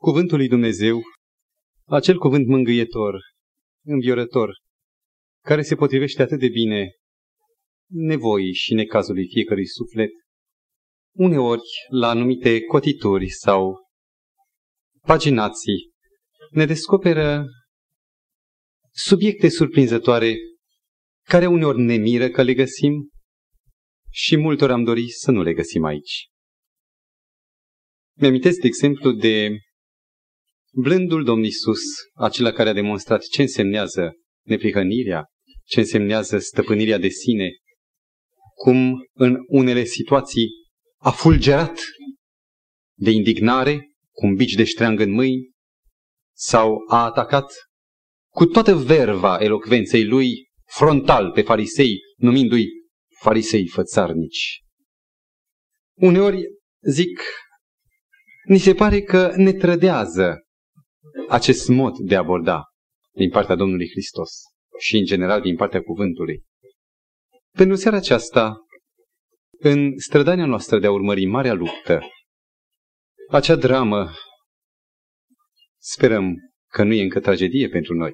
Cuvântul lui Dumnezeu, acel cuvânt mângâietor, înviorător, care se potrivește atât de bine nevoii și necazului fiecărui suflet, uneori la anumite cotituri sau paginații, ne descoperă subiecte surprinzătoare care uneori ne miră că le găsim și multor am dorit să nu le găsim aici. Mi-amintesc, de exemplu, de blândul Domn Isus, acela care a demonstrat ce însemnează neprihănirea, ce însemnează stăpânirea de sine, cum în unele situații a fulgerat de indignare, cu un bici de ștreangă în mâini, sau a atacat cu toată verva elocvenței lui frontal pe farisei, numindu-i farisei fățarnici. Uneori, zic, ni se pare că ne trădează acest mod de a aborda din partea Domnului Hristos și, în general, din partea cuvântului. Pentru seara aceasta, în strădania noastră de a urmări marea luptă, acea dramă, sperăm că nu e încă tragedie pentru noi,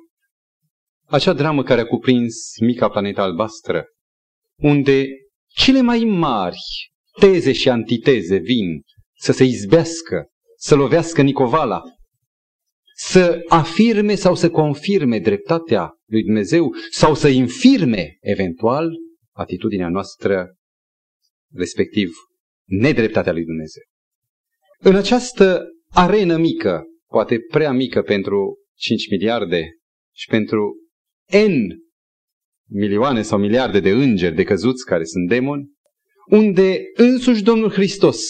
acea dramă care a cuprins mica planetă albastră, unde cele mai mari teze și antiteze vin să se izbească, să lovească Nicovala, să afirme sau să confirme dreptatea lui Dumnezeu sau să infirme eventual atitudinea noastră, respectiv nedreptatea lui Dumnezeu. În această arenă mică, poate prea mică pentru 5 miliarde și pentru N milioane sau miliarde de îngeri de căzuți care sunt demoni, unde însuși Domnul Hristos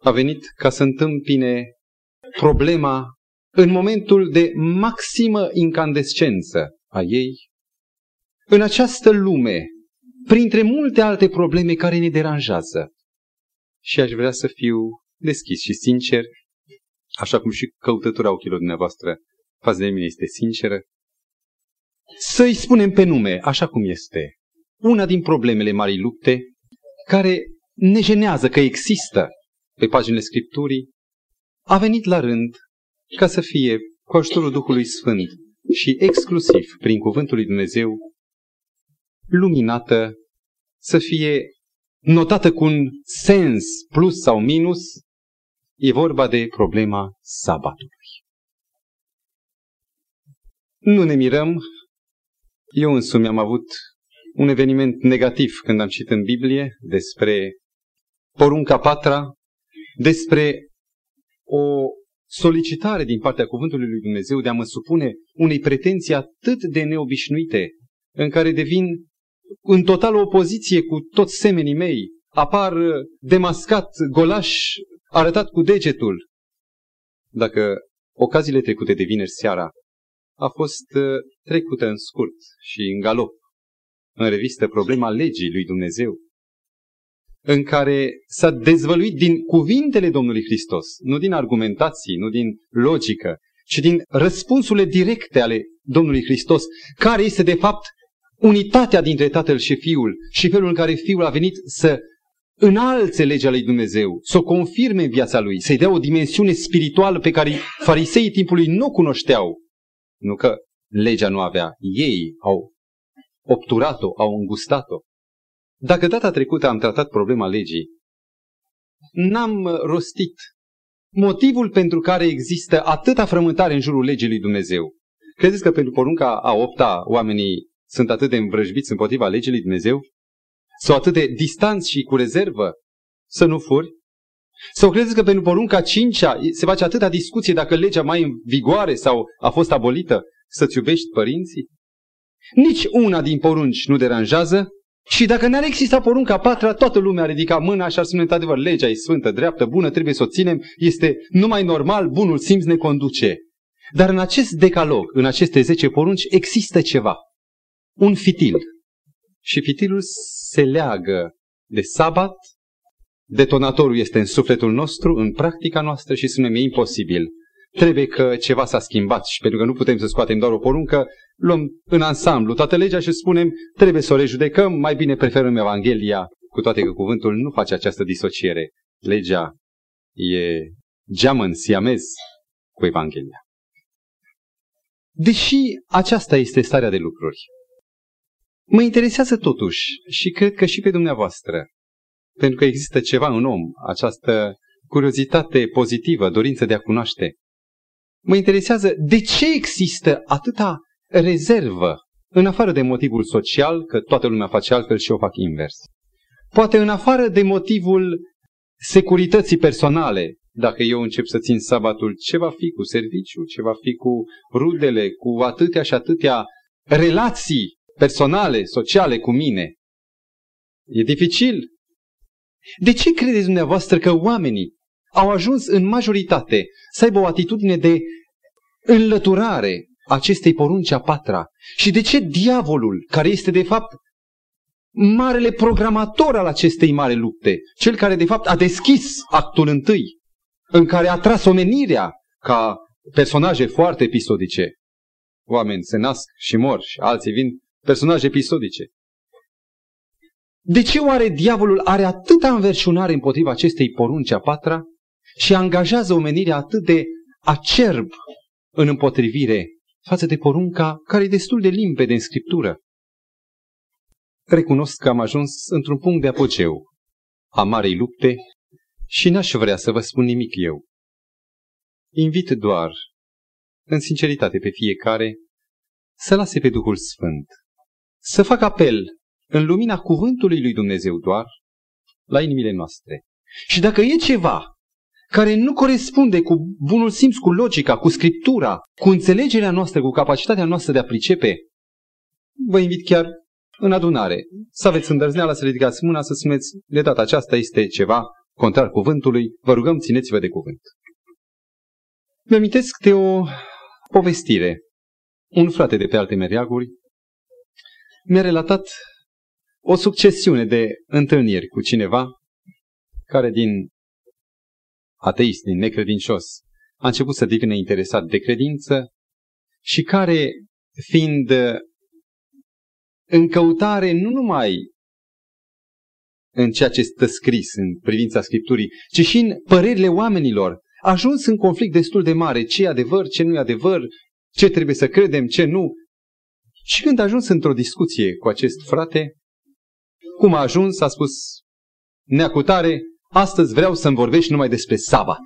a venit ca să întâmpine problema în momentul de maximă incandescență a ei, în această lume, printre multe alte probleme care ne deranjează. Și aș vrea să fiu deschis și sincer, așa cum și căutătura ochilor dumneavoastră față de mine este sinceră, să-i spunem pe nume, așa cum este. Una din problemele marii lupte, care ne jenează că există pe paginile Scripturii, a venit la rând ca să fie cu ajutorul Duhului Sfânt și exclusiv prin Cuvântul lui Dumnezeu luminată, să fie notată cu un sens plus sau minus, e vorba de problema sabatului. Nu ne mirăm eu însumi am avut un eveniment negativ când am citit în Biblie despre porunca patra, despre o solicitare din partea Cuvântului lui Dumnezeu de a mă supune unei pretenții atât de neobișnuite, în care devin în totală opoziție cu toți semenii mei, apar demascat, golaș, arătat cu degetul. Dacă ocaziile trecute de vineri seara a fost uh, trecută în scurt și în galop în revistă problema legii lui Dumnezeu, în care s-a dezvăluit din cuvintele Domnului Hristos, nu din argumentații, nu din logică, ci din răspunsurile directe ale Domnului Hristos, care este de fapt unitatea dintre Tatăl și Fiul și felul în care Fiul a venit să înalțe legea lui Dumnezeu, să o confirme în viața lui, să-i dea o dimensiune spirituală pe care fariseii timpului nu o cunoșteau. Nu că legea nu avea, ei au obturat-o, au îngustat-o. Dacă data trecută am tratat problema legii, n-am rostit motivul pentru care există atâta frământare în jurul legii lui Dumnezeu. Credeți că pentru porunca a opta oamenii sunt atât de învrăjbiți împotriva legii lui Dumnezeu? Sau atât de distanți și cu rezervă să nu furi? Sau credeți că pentru porunca cincea se face atâta discuție dacă legea mai în vigoare sau a fost abolită? Să-ți iubești părinții? Nici una din porunci nu deranjează și dacă n-ar exista porunca a patra, toată lumea ar ridica mâna și ar spune într-adevăr legea e sfântă, dreaptă, bună, trebuie să o ținem, este numai normal, bunul simț ne conduce. Dar în acest decalog, în aceste zece porunci, există ceva. Un fitil. Și fitilul se leagă de sabat, detonatorul este în sufletul nostru, în practica noastră și spunem e imposibil. Trebuie că ceva s-a schimbat și pentru că nu putem să scoatem doar o poruncă, luăm în ansamblu toată legea și spunem trebuie să o rejudecăm, mai bine preferăm Evanghelia, cu toate că cuvântul nu face această disociere. Legea e geamăn siamez cu Evanghelia. Deși aceasta este starea de lucruri, mă interesează totuși și cred că și pe dumneavoastră, pentru că există ceva în om, această curiozitate pozitivă, dorință de a cunoaște. Mă interesează de ce există atâta rezervă, în afară de motivul social, că toată lumea face altfel și eu fac invers. Poate în afară de motivul securității personale, dacă eu încep să țin sabatul, ce va fi cu serviciu, ce va fi cu rudele, cu atâtea și atâtea relații personale, sociale cu mine. E dificil. De ce credeți dumneavoastră că oamenii au ajuns în majoritate să aibă o atitudine de înlăturare acestei porunci a patra? Și de ce diavolul, care este de fapt marele programator al acestei mari lupte, cel care de fapt a deschis actul întâi, în care a tras omenirea ca personaje foarte episodice. Oameni se nasc și mor și alții vin personaje episodice. De ce oare diavolul are atâta înverșunare împotriva acestei porunci a patra și angajează omenirea atât de acerb în împotrivire față de porunca care e destul de limpede în Scriptură? Recunosc că am ajuns într-un punct de apogeu a marei lupte și n-aș vrea să vă spun nimic eu. Invit doar, în sinceritate pe fiecare, să lase pe Duhul Sfânt, să facă apel în lumina cuvântului lui Dumnezeu doar la inimile noastre. Și dacă e ceva care nu corespunde cu bunul simț, cu logica, cu scriptura, cu înțelegerea noastră, cu capacitatea noastră de a pricepe, vă invit chiar în adunare să aveți îndrăzneala să ridicați mâna, să spuneți, de data aceasta este ceva contrar cuvântului, vă rugăm, țineți-vă de cuvânt. Mi-amintesc de o povestire. Un frate de pe alte meriaguri mi-a relatat o succesiune de întâlniri cu cineva care din ateist, din necredincios, a început să devină interesat de credință și care, fiind în căutare nu numai în ceea ce stă scris în privința Scripturii, ci și în părerile oamenilor. A ajuns în conflict destul de mare, ce e adevăr, ce nu e adevăr, ce trebuie să credem, ce nu. Și când a ajuns într-o discuție cu acest frate, cum a ajuns, a spus, neacutare, astăzi vreau să-mi vorbești numai despre sabat.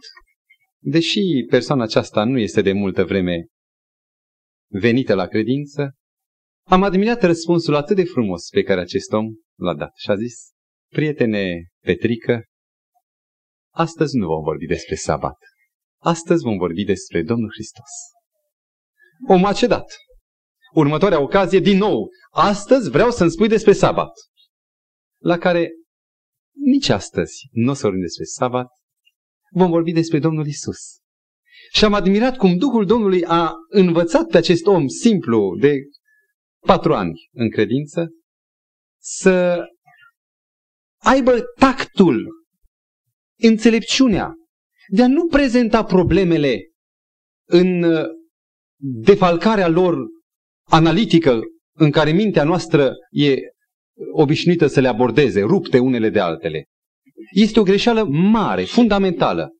Deși persoana aceasta nu este de multă vreme venită la credință, am admirat răspunsul atât de frumos pe care acest om l-a dat și a zis, prietene Petrică, astăzi nu vom vorbi despre sabat. Astăzi vom vorbi despre Domnul Hristos. Om a cedat. Următoarea ocazie, din nou, astăzi vreau să-mi spui despre sabat. La care nici astăzi nu o să vorbim despre sabat, vom vorbi despre Domnul Isus. Și am admirat cum Duhul Domnului a învățat pe acest om simplu de patru ani în credință să aibă tactul, înțelepciunea de a nu prezenta problemele în uh, defalcarea lor analitică în care mintea noastră e obișnuită să le abordeze, rupte unele de altele. Este o greșeală mare, fundamentală,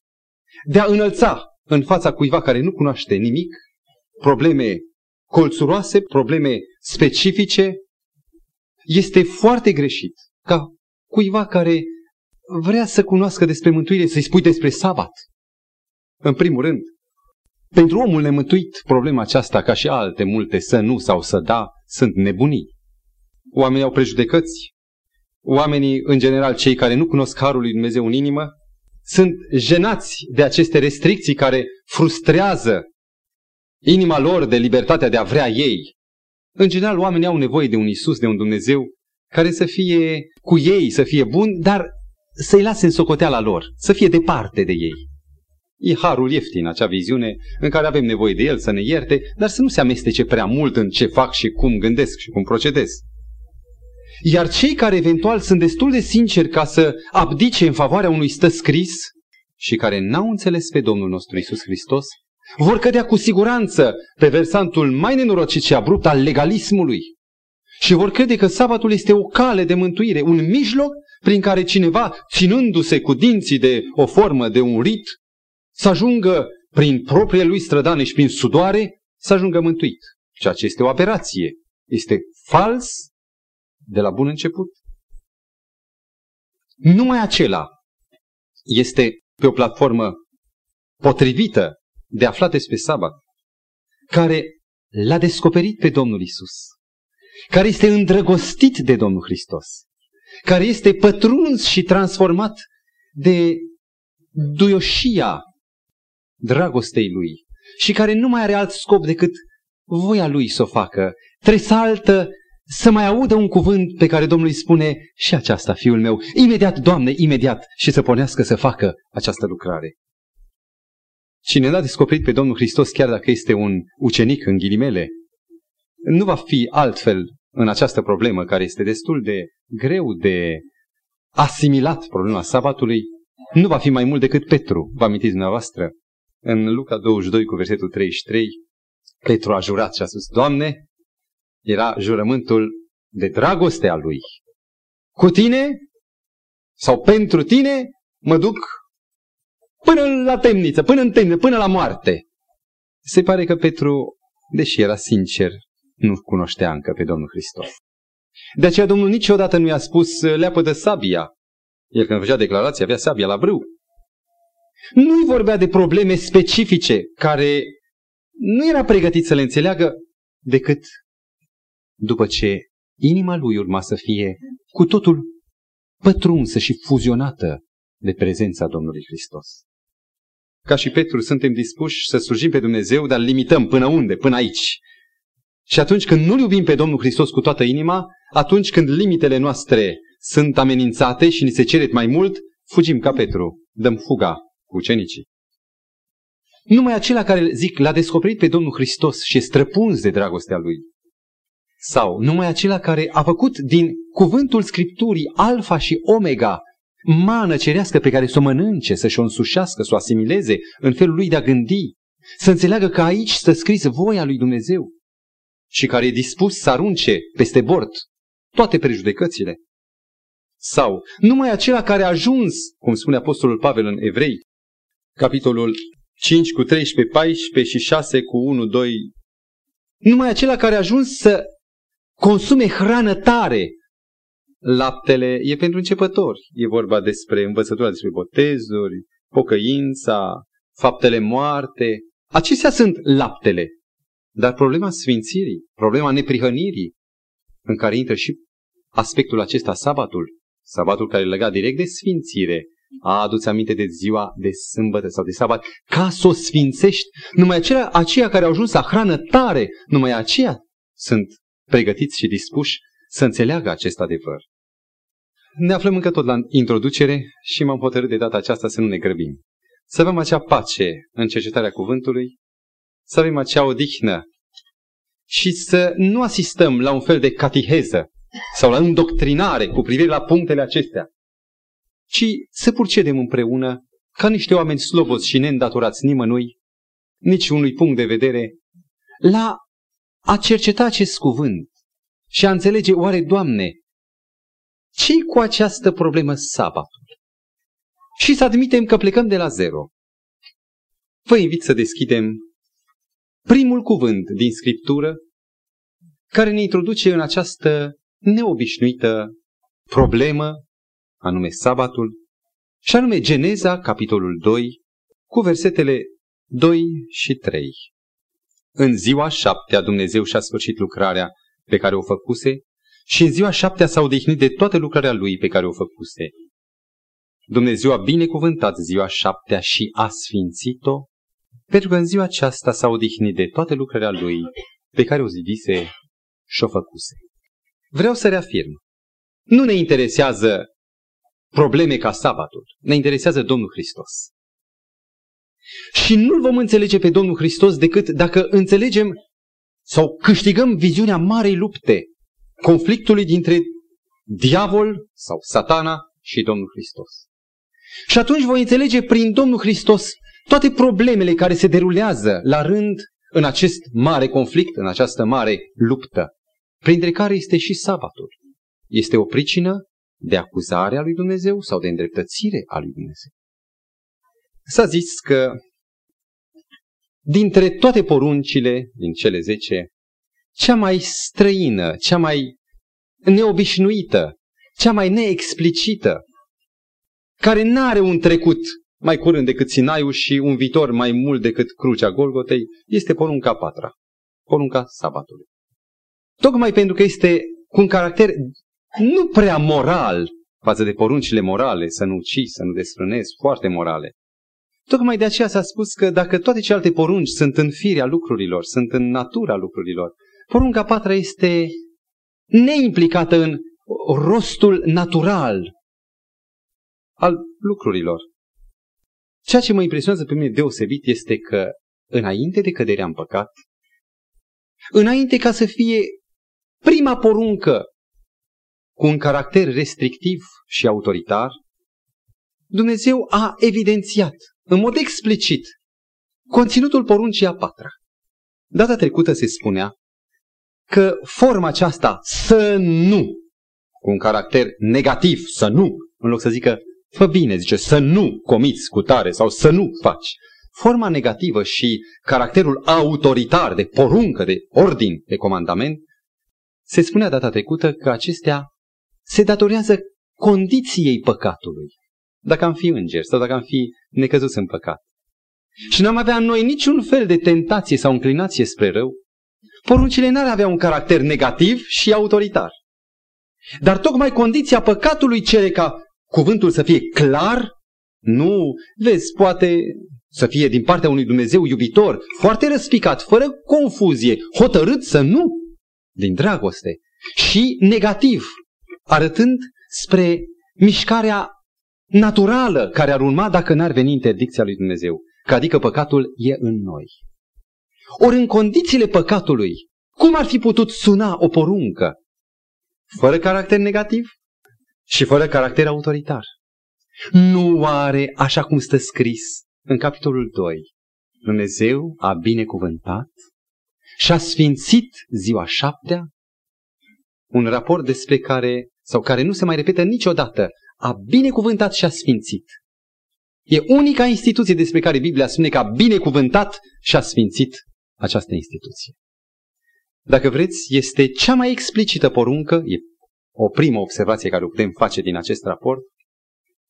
de a înălța în fața cuiva care nu cunoaște nimic probleme colțuroase, probleme specifice, este foarte greșit ca cuiva care vrea să cunoască despre mântuire să-i spui despre sabat. În primul rând, pentru omul nemântuit, problema aceasta, ca și alte multe, să nu sau să da, sunt nebunii. Oamenii au prejudecăți. Oamenii, în general, cei care nu cunosc Harul lui Dumnezeu în inimă, sunt jenați de aceste restricții care frustrează inima lor de libertatea de a vrea ei. În general, oamenii au nevoie de un Isus, de un Dumnezeu care să fie cu ei, să fie bun, dar să-i lase în socoteala lor, să fie departe de ei. E harul ieftin, acea viziune în care avem nevoie de el să ne ierte, dar să nu se amestece prea mult în ce fac și cum gândesc și cum procedez. Iar cei care eventual sunt destul de sinceri ca să abdice în favoarea unui stă scris și care n-au înțeles pe Domnul nostru Isus Hristos, vor cădea cu siguranță pe versantul mai nenorocit și abrupt al legalismului și vor crede că sabatul este o cale de mântuire, un mijloc prin care cineva, ținându-se cu dinții de o formă, de un rit, să ajungă prin propriile lui strădane și prin sudoare, să ajungă mântuit. Ceea ce este o aberație. Este fals de la bun început. Numai acela este pe o platformă potrivită de aflat despre sabat, care l-a descoperit pe Domnul Isus, care este îndrăgostit de Domnul Hristos, care este pătruns și transformat de duioșia dragostei lui și care nu mai are alt scop decât voia lui să o facă. Tresaltă să mai audă un cuvânt pe care Domnul îi spune și aceasta, fiul meu, imediat, Doamne, imediat, și să pornească să facă această lucrare. Cine l-a descoperit pe Domnul Hristos, chiar dacă este un ucenic în ghilimele, nu va fi altfel în această problemă care este destul de greu de asimilat problema sabatului, nu va fi mai mult decât Petru. Vă amintiți dumneavoastră? În Luca 22 cu versetul 33, Petru a jurat și a spus, Doamne, era jurământul de dragoste a lui. Cu tine sau pentru tine mă duc până la temniță, până în temniță, până la moarte. Se pare că Petru, deși era sincer, nu cunoștea încă pe Domnul Hristos. De aceea Domnul niciodată nu i-a spus leapă de sabia. El când făcea declarația avea sabia la brâu. Nu-i vorbea de probleme specifice care nu era pregătit să le înțeleagă decât după ce inima lui urma să fie cu totul pătrunsă și fuzionată de prezența Domnului Hristos. Ca și Petru suntem dispuși să slujim pe Dumnezeu, dar limităm până unde? Până aici. Și atunci când nu iubim pe Domnul Hristos cu toată inima, atunci când limitele noastre sunt amenințate și ni se cere mai mult, fugim ca Petru, dăm fuga cu ucenicii. Numai acela care, zic, l-a descoperit pe Domnul Hristos și e străpuns de dragostea Lui. Sau numai acela care a făcut din cuvântul Scripturii alfa și omega mană cerească pe care să o mănânce, să-și o însușească, să o asimileze în felul lui de a gândi, să înțeleagă că aici stă scris voia lui Dumnezeu și care e dispus să arunce peste bord toate prejudecățile. Sau numai acela care a ajuns, cum spune Apostolul Pavel în Evrei, capitolul 5 cu 13, 14 și 6 cu 1, 2, numai acela care a ajuns să consume hrană tare. Laptele e pentru începători. E vorba despre învățătura despre botezuri, pocăința, faptele moarte. Acestea sunt laptele. Dar problema sfințirii, problema neprihănirii, în care intră și aspectul acesta, sabatul, sabatul care e legat direct de sfințire, a adus aminte de ziua de sâmbătă sau de sabat, ca să o sfințești, numai aceia, aceia care au ajuns la hrană tare, numai aceia sunt pregătiți și dispuși să înțeleagă acest adevăr. Ne aflăm încă tot la introducere și m-am hotărât de data aceasta să nu ne grăbim. Să avem acea pace în cercetarea cuvântului, să avem acea odihnă și să nu asistăm la un fel de catiheză sau la îndoctrinare cu privire la punctele acestea, ci să purcedem împreună ca niște oameni slobozi și neîndatorați nimănui, nici unui punct de vedere, la a cerceta acest cuvânt și a înțelege, oare, Doamne, ce cu această problemă sabatul? Și să admitem că plecăm de la zero. Vă invit să deschidem primul cuvânt din Scriptură care ne introduce în această neobișnuită problemă, anume sabatul, și anume Geneza, capitolul 2, cu versetele 2 și 3. În ziua șaptea Dumnezeu și-a sfârșit lucrarea pe care o făcuse și în ziua șaptea s-a odihnit de toată lucrarea lui pe care o făcuse. Dumnezeu a binecuvântat ziua șaptea și a sfințit-o, pentru că în ziua aceasta s-a odihnit de toată lucrarea lui pe care o zidise și o făcuse. Vreau să reafirm, nu ne interesează probleme ca sabatul, ne interesează Domnul Hristos. Și nu-L vom înțelege pe Domnul Hristos decât dacă înțelegem sau câștigăm viziunea marei lupte, conflictului dintre diavol sau satana și Domnul Hristos. Și atunci voi înțelege prin Domnul Hristos toate problemele care se derulează la rând în acest mare conflict, în această mare luptă, printre care este și sabatul. Este o pricină de acuzare a lui Dumnezeu sau de îndreptățire a lui Dumnezeu. S-a zis că dintre toate poruncile, din cele zece, cea mai străină, cea mai neobișnuită, cea mai neexplicită, care nu are un trecut mai curând decât Sinaiul și un viitor mai mult decât crucea Golgotei, este porunca patra, porunca sabatului. Tocmai pentru că este cu un caracter nu prea moral față de poruncile morale, să nu ucizi, să nu desfrânezi, foarte morale. Tocmai de aceea s-a spus că dacă toate celelalte porunci sunt în firea lucrurilor, sunt în natura lucrurilor, porunca patra este neimplicată în rostul natural al lucrurilor. Ceea ce mă impresionează pe mine deosebit este că înainte de căderea în păcat, înainte ca să fie prima poruncă cu un caracter restrictiv și autoritar, Dumnezeu a evidențiat în mod explicit conținutul poruncii a patra. Data trecută se spunea că forma aceasta să nu, cu un caracter negativ, să nu, în loc să zică fă bine, zice, să nu comiți cu tare sau să nu faci. Forma negativă și caracterul autoritar de poruncă, de ordin, de comandament, se spunea data trecută că acestea se datorează condiției păcatului. Dacă am fi îngeri sau dacă am fi necăzuți în păcat. Și n-am avea noi niciun fel de tentație sau înclinație spre rău, poruncile n-ar avea un caracter negativ și autoritar. Dar tocmai condiția păcatului cere ca cuvântul să fie clar, nu, vezi, poate să fie din partea unui Dumnezeu iubitor, foarte răspicat, fără confuzie, hotărât să nu, din dragoste, și negativ, arătând spre mișcarea naturală care ar urma dacă n-ar veni interdicția lui Dumnezeu, că adică păcatul e în noi. Ori în condițiile păcatului, cum ar fi putut suna o poruncă? Fără caracter negativ? și fără caracter autoritar. Nu are, așa cum stă scris în capitolul 2, Dumnezeu a binecuvântat și a sfințit ziua șaptea, un raport despre care, sau care nu se mai repetă niciodată, a binecuvântat și a sfințit. E unica instituție despre care Biblia spune că a binecuvântat și a sfințit această instituție. Dacă vreți, este cea mai explicită poruncă, e o primă observație care o putem face din acest raport.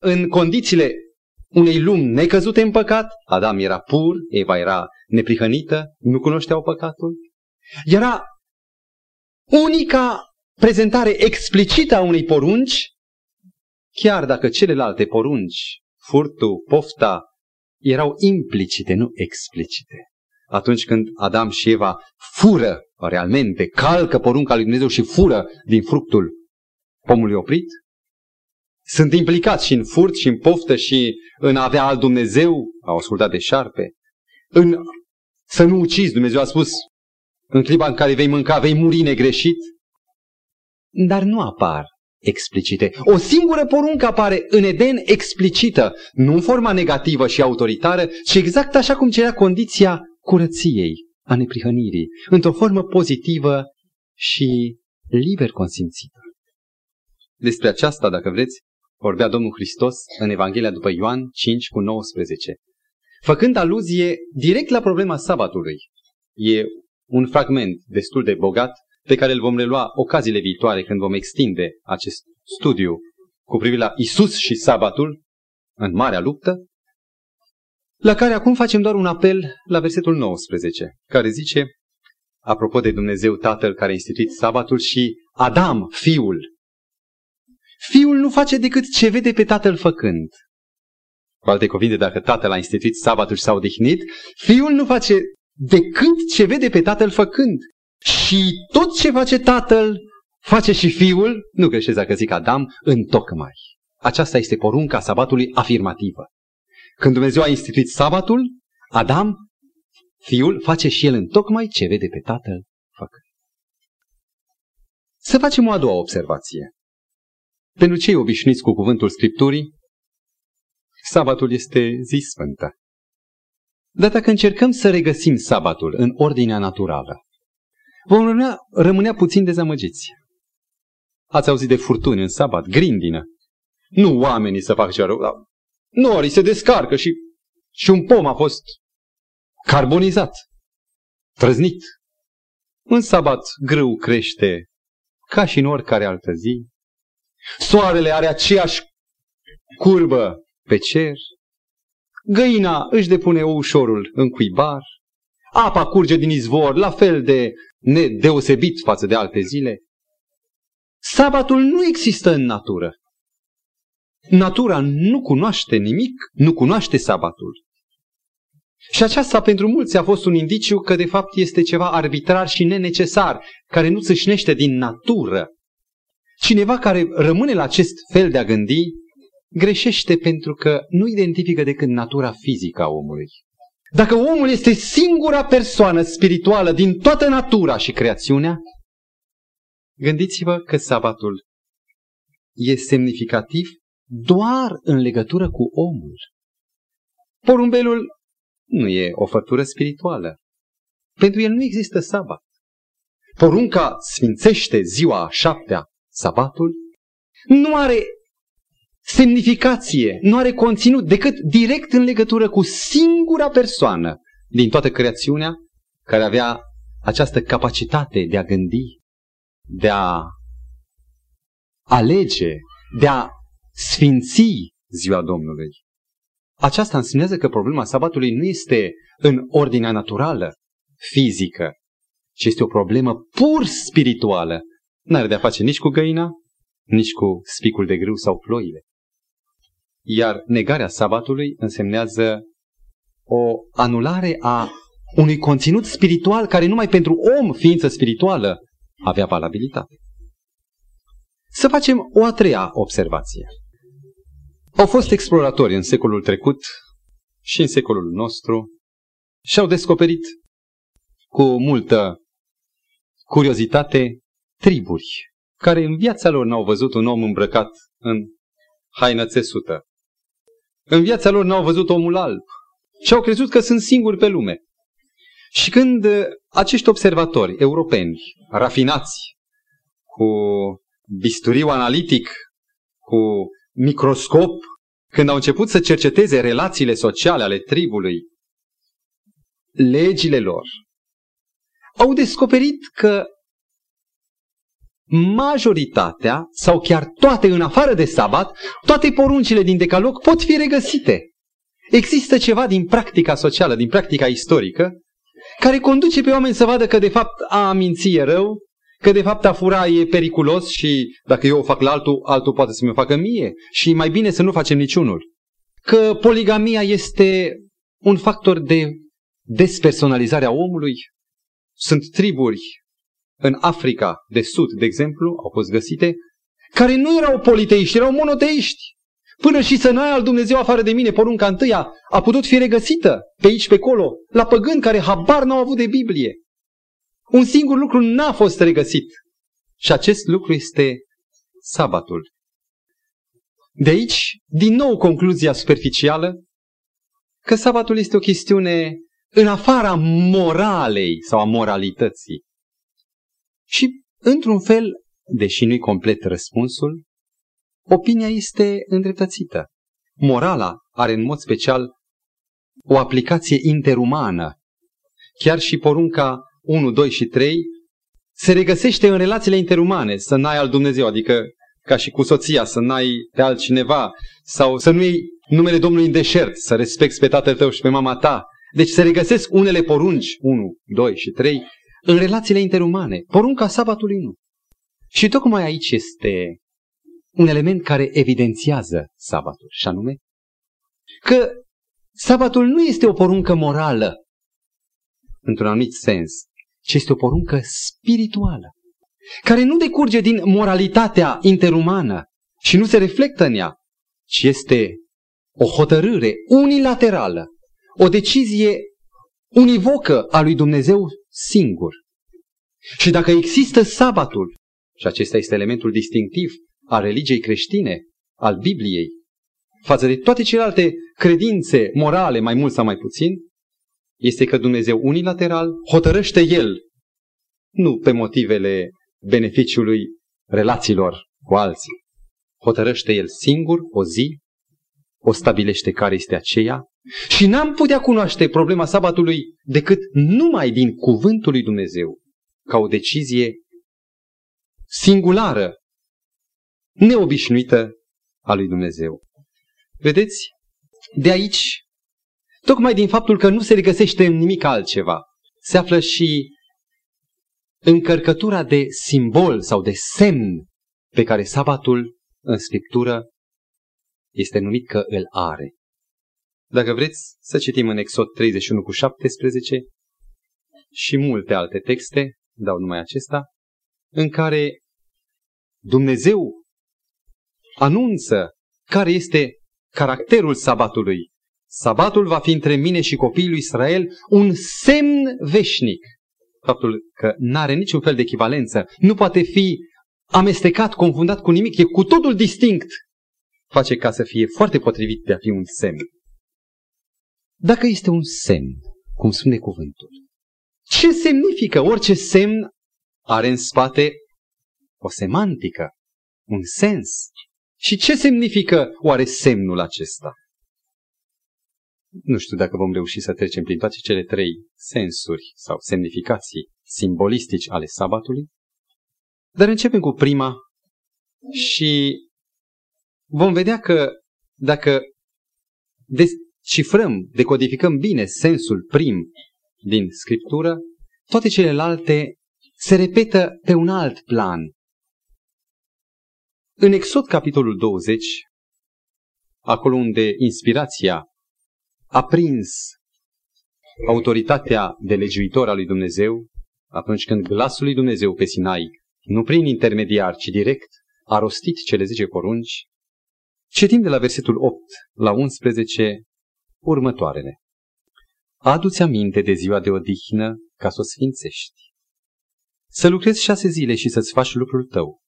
În condițiile unei lumi necăzute în păcat, Adam era pur, Eva era neprihănită, nu cunoșteau păcatul. Era unica prezentare explicită a unei porunci, chiar dacă celelalte porunci, furtul, pofta, erau implicite, nu explicite. Atunci când Adam și Eva fură realmente, calcă porunca lui Dumnezeu și fură din fructul pomului oprit? Sunt implicați și în furt, și în poftă, și în a avea alt Dumnezeu, au ascultat de șarpe. În să nu ucizi, Dumnezeu a spus, în clipa în care vei mânca, vei muri negreșit. Dar nu apar explicite. O singură poruncă apare în Eden explicită, nu în forma negativă și autoritară, ci exact așa cum cerea condiția curăției, a neprihănirii, într-o formă pozitivă și liber consimțită. Despre aceasta, dacă vreți, vorbea Domnul Hristos în Evanghelia după Ioan 5 cu 19. Făcând aluzie direct la problema sabatului. E un fragment destul de bogat pe care îl vom relua ocaziile viitoare când vom extinde acest studiu cu privire la Isus și sabatul în marea luptă, la care acum facem doar un apel la versetul 19, care zice, apropo de Dumnezeu Tatăl care a instituit sabatul și Adam, fiul, Fiul nu face decât ce vede pe tatăl făcând. Cu alte cuvinte, dacă tatăl a instituit sabatul și s-a odihnit, fiul nu face decât ce vede pe tatăl făcând. Și tot ce face tatăl, face și fiul, nu greșesc dacă zic Adam, în tocmai. Aceasta este porunca sabatului afirmativă. Când Dumnezeu a instituit sabatul, Adam, fiul, face și el în tocmai ce vede pe tatăl făcând. Să facem o a doua observație. Pentru cei obișnuiți cu cuvântul Scripturii, sabatul este zi sfântă. Dar dacă încercăm să regăsim sabatul în ordinea naturală, vom rămâne, rămânea puțin dezamăgiți. Ați auzit de furtuni în sabat, grindină. Nu oamenii să facă ceva rău, dar nori se descarcă și, și un pom a fost carbonizat, trăznit. În sabat grâu crește ca și în oricare altă zi. Soarele are aceeași curbă pe cer. Găina își depune ușorul în cuibar. Apa curge din izvor, la fel de nedeosebit față de alte zile. Sabatul nu există în natură. Natura nu cunoaște nimic, nu cunoaște sabatul. Și aceasta pentru mulți a fost un indiciu că de fapt este ceva arbitrar și nenecesar, care nu țâșnește din natură. Cineva care rămâne la acest fel de a gândi, greșește pentru că nu identifică decât natura fizică a omului. Dacă omul este singura persoană spirituală din toată natura și creațiunea, gândiți-vă că sabatul e semnificativ doar în legătură cu omul. Porumbelul nu e o făptură spirituală. Pentru el nu există sabat. Porunca sfințește ziua a șaptea, sabatul, nu are semnificație, nu are conținut decât direct în legătură cu singura persoană din toată creațiunea care avea această capacitate de a gândi, de a alege, de a sfinți ziua Domnului. Aceasta înseamnă că problema sabatului nu este în ordinea naturală, fizică, ci este o problemă pur spirituală. N-are de-a face nici cu găina, nici cu spicul de grâu sau ploile. Iar negarea sabatului însemnează o anulare a unui conținut spiritual care numai pentru om, ființă spirituală, avea valabilitate. Să facem o a treia observație. Au fost exploratori în secolul trecut și în secolul nostru și au descoperit cu multă curiozitate triburi care în viața lor n-au văzut un om îmbrăcat în haină țesută. În viața lor n-au văzut omul alb și au crezut că sunt singuri pe lume. Și când acești observatori europeni, rafinați, cu bisturiu analitic, cu microscop, când au început să cerceteze relațiile sociale ale tribului, legile lor, au descoperit că majoritatea, sau chiar toate în afară de sabat, toate poruncile din decalog pot fi regăsite. Există ceva din practica socială, din practica istorică, care conduce pe oameni să vadă că de fapt a minți e rău, Că de fapt a fura e periculos și dacă eu o fac la altul, altul poate să mi-o facă mie. Și mai bine să nu facem niciunul. Că poligamia este un factor de despersonalizare a omului. Sunt triburi în Africa de Sud, de exemplu, au fost găsite, care nu erau politeiști, erau monoteiști. Până și să n-ai al Dumnezeu afară de mine, porunca întâia, a putut fi regăsită pe aici, pe acolo, la păgâni care habar n-au avut de Biblie. Un singur lucru n-a fost regăsit. Și acest lucru este sabatul. De aici, din nou, concluzia superficială că sabatul este o chestiune în afara moralei sau a moralității. Și, într-un fel, deși nu-i complet răspunsul, opinia este îndreptățită. Morala are în mod special o aplicație interumană. Chiar și porunca 1, 2 și 3 se regăsește în relațiile interumane, să n-ai al Dumnezeu, adică ca și cu soția, să n-ai pe altcineva, sau să nu iei numele Domnului în deșert, să respecti pe tatăl tău și pe mama ta. Deci se regăsesc unele porunci, 1, 2 și 3, în relațiile interumane. Porunca sabatului nu. Și tocmai aici este un element care evidențiază sabatul, și anume că sabatul nu este o poruncă morală, într-un anumit sens, ci este o poruncă spirituală, care nu decurge din moralitatea interumană și nu se reflectă în ea, ci este o hotărâre unilaterală, o decizie univocă a lui Dumnezeu singur. Și dacă există sabatul, și acesta este elementul distinctiv al religiei creștine, al Bibliei, față de toate celelalte credințe morale, mai mult sau mai puțin, este că Dumnezeu unilateral hotărăște El, nu pe motivele beneficiului relațiilor cu alții. Hotărăște El singur o zi, o stabilește care este aceea Și n-am putea cunoaște problema sabatului decât numai din cuvântul lui Dumnezeu, ca o decizie singulară, neobișnuită a lui Dumnezeu. Vedeți? De aici, tocmai din faptul că nu se regăsește în nimic altceva, se află și încărcătura de simbol sau de semn pe care sabatul în Scriptură este numit că îl are. Dacă vreți să citim în Exod 31 cu 17 și multe alte texte, dau numai acesta, în care Dumnezeu anunță care este caracterul sabatului. Sabatul va fi între mine și copiii lui Israel un semn veșnic. Faptul că nu are niciun fel de echivalență, nu poate fi amestecat, confundat cu nimic, e cu totul distinct, face ca să fie foarte potrivit de a fi un semn. Dacă este un semn, cum spune cuvântul, ce semnifică? Orice semn are în spate o semantică, un sens. Și ce semnifică oare semnul acesta? Nu știu dacă vom reuși să trecem prin toate cele trei sensuri sau semnificații simbolistici ale sabatului, dar începem cu prima și vom vedea că dacă descifrăm, decodificăm bine sensul prim din Scriptură, toate celelalte se repetă pe un alt plan. În Exod, capitolul 20, acolo unde inspirația a prins autoritatea de legiuitor al lui Dumnezeu, atunci când glasul lui Dumnezeu pe Sinai, nu prin intermediar, ci direct, a rostit cele 10 porunci, citim de la versetul 8 la 11 următoarele. Adu-ți aminte de ziua de odihnă ca să o sfințești. Să lucrezi șase zile și să-ți faci lucrul tău.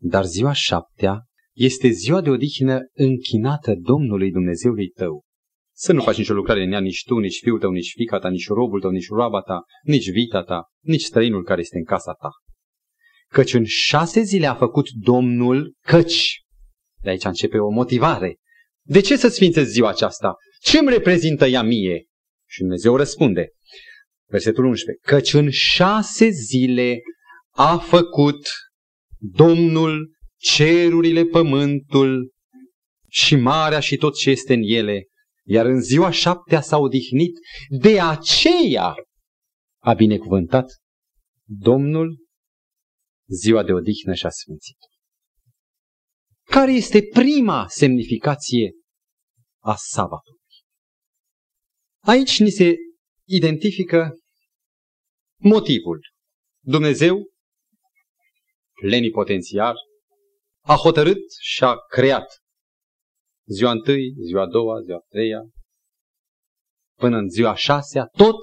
Dar ziua șaptea este ziua de odihnă închinată Domnului Dumnezeului tău. Să nu faci nicio lucrare în ea, nici tu, nici fiul tău, nici fica ta, nici robul tău, nici roaba ta, nici vita ta, nici străinul care este în casa ta. Căci în șase zile a făcut Domnul, căci, de aici începe o motivare. De ce să sfințezi ziua aceasta? Ce îmi reprezintă ea mie? Și Dumnezeu răspunde, versetul 11, căci în șase zile a făcut Domnul cerurile, pământul și marea și tot ce este în ele, iar în ziua șaptea s-a odihnit, de aceea a binecuvântat Domnul ziua de odihnă și a sfințit. Care este prima semnificație a sabatului? Aici ni se identifică motivul. Dumnezeu, plenipotențiar, a hotărât și a creat ziua întâi, ziua a doua, ziua a treia, până în ziua a șasea, tot.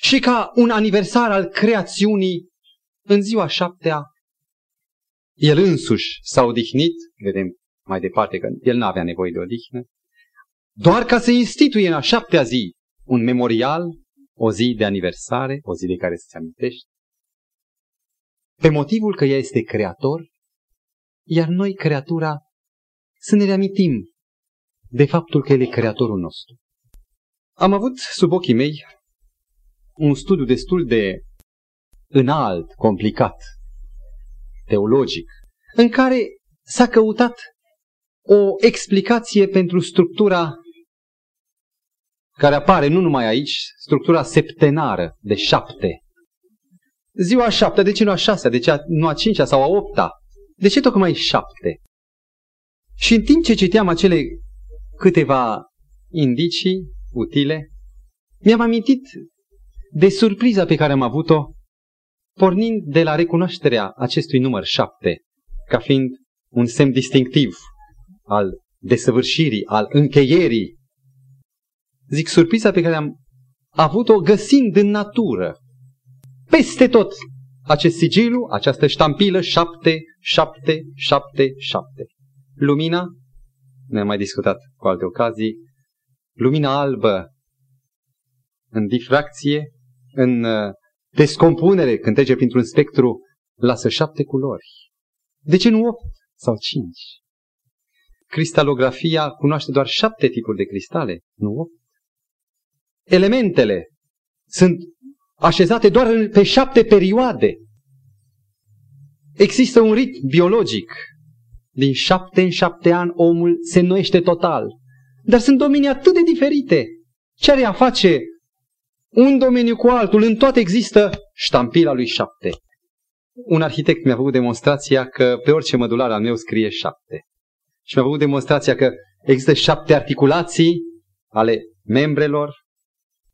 Și ca un aniversar al creațiunii, în ziua șaptea, el însuși s-a odihnit, vedem mai departe că el n-avea nevoie de odihnă, doar ca să instituie în a șaptea zi un memorial, o zi de aniversare, o zi de care să-ți amintești, pe motivul că ea este creator, iar noi, creatura, să ne reamintim de faptul că El e creatorul nostru. Am avut sub ochii mei un studiu destul de înalt, complicat, teologic, în care s-a căutat o explicație pentru structura care apare nu numai aici, structura septenară de șapte. Ziua a șaptea, de ce nu a șasea, de ce nu a cincea sau a opta? De ce tocmai șapte? Și în timp ce citeam acele câteva indicii utile, mi-am amintit de surpriza pe care am avut-o pornind de la recunoașterea acestui număr șapte ca fiind un semn distinctiv al desăvârșirii, al încheierii. Zic, surpriza pe care am avut-o găsind în natură, peste tot, acest sigilu, această ștampilă, șapte, șapte, șapte, șapte. Lumina, ne-am mai discutat cu alte ocazii, lumina albă în difracție, în uh, descompunere, când trece printr-un spectru, lasă șapte culori. De ce nu opt sau cinci? cristalografia cunoaște doar șapte tipuri de cristale, nu opt. Elementele sunt așezate doar pe șapte perioade. Există un ritm biologic. Din șapte în șapte ani omul se înnoiește total. Dar sunt domenii atât de diferite. Ce are a face un domeniu cu altul? În toate există ștampila lui șapte. Un arhitect mi-a făcut demonstrația că pe orice mădular al meu scrie șapte. Și mi-a făcut demonstrația că există șapte articulații ale membrelor,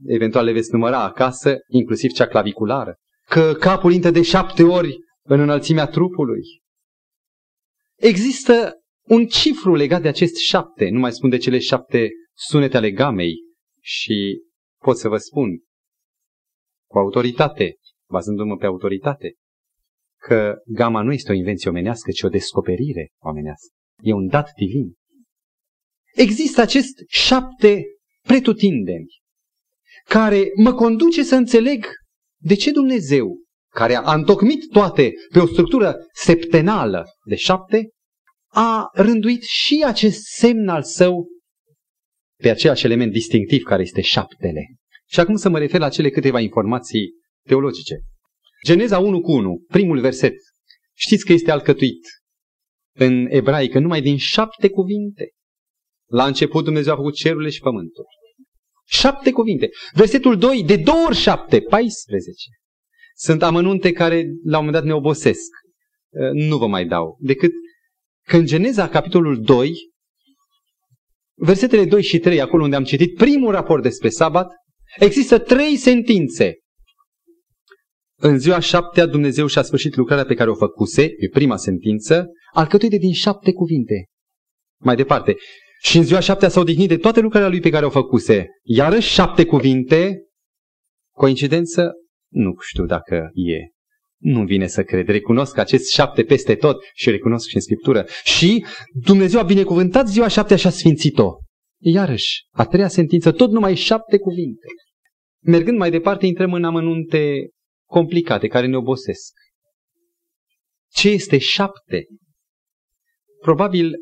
eventual le veți număra acasă, inclusiv cea claviculară, că capul intră de șapte ori în înălțimea trupului. Există un cifru legat de acest șapte, nu mai spun de cele șapte sunete ale gamei și pot să vă spun cu autoritate, bazându-mă pe autoritate, că gama nu este o invenție omenească, ci o descoperire omenească. E un dat divin. Există acest șapte pretutindeni care mă conduce să înțeleg de ce Dumnezeu, care a întocmit toate pe o structură septenală de șapte, a rânduit și acest semn al său pe același element distinctiv care este șaptele. Și acum să mă refer la cele câteva informații teologice. Geneza 1 cu 1, primul verset. Știți că este alcătuit în ebraică numai din șapte cuvinte. La început Dumnezeu a făcut cerurile și pământul. Șapte cuvinte. Versetul 2, de două ori șapte, 14. Sunt amănunte care la un moment dat ne obosesc. Uh, nu vă mai dau. Decât că în Geneza, capitolul 2, versetele 2 și 3, acolo unde am citit primul raport despre sabat, există trei sentințe. În ziua șaptea Dumnezeu și-a sfârșit lucrarea pe care o făcuse, e prima sentință, alcătuite din șapte cuvinte. Mai departe, și în ziua șaptea s-a odihnit de toate lucrarea lui pe care o făcuse. Iarăși șapte cuvinte. Coincidență? Nu știu dacă e. Nu vine să cred. Recunosc acest șapte peste tot și recunosc și în Scriptură. Și Dumnezeu a binecuvântat ziua șaptea și a sfințit-o. Iarăși, a treia sentință, tot numai șapte cuvinte. Mergând mai departe, intrăm în amănunte complicate, care ne obosesc. Ce este șapte? Probabil,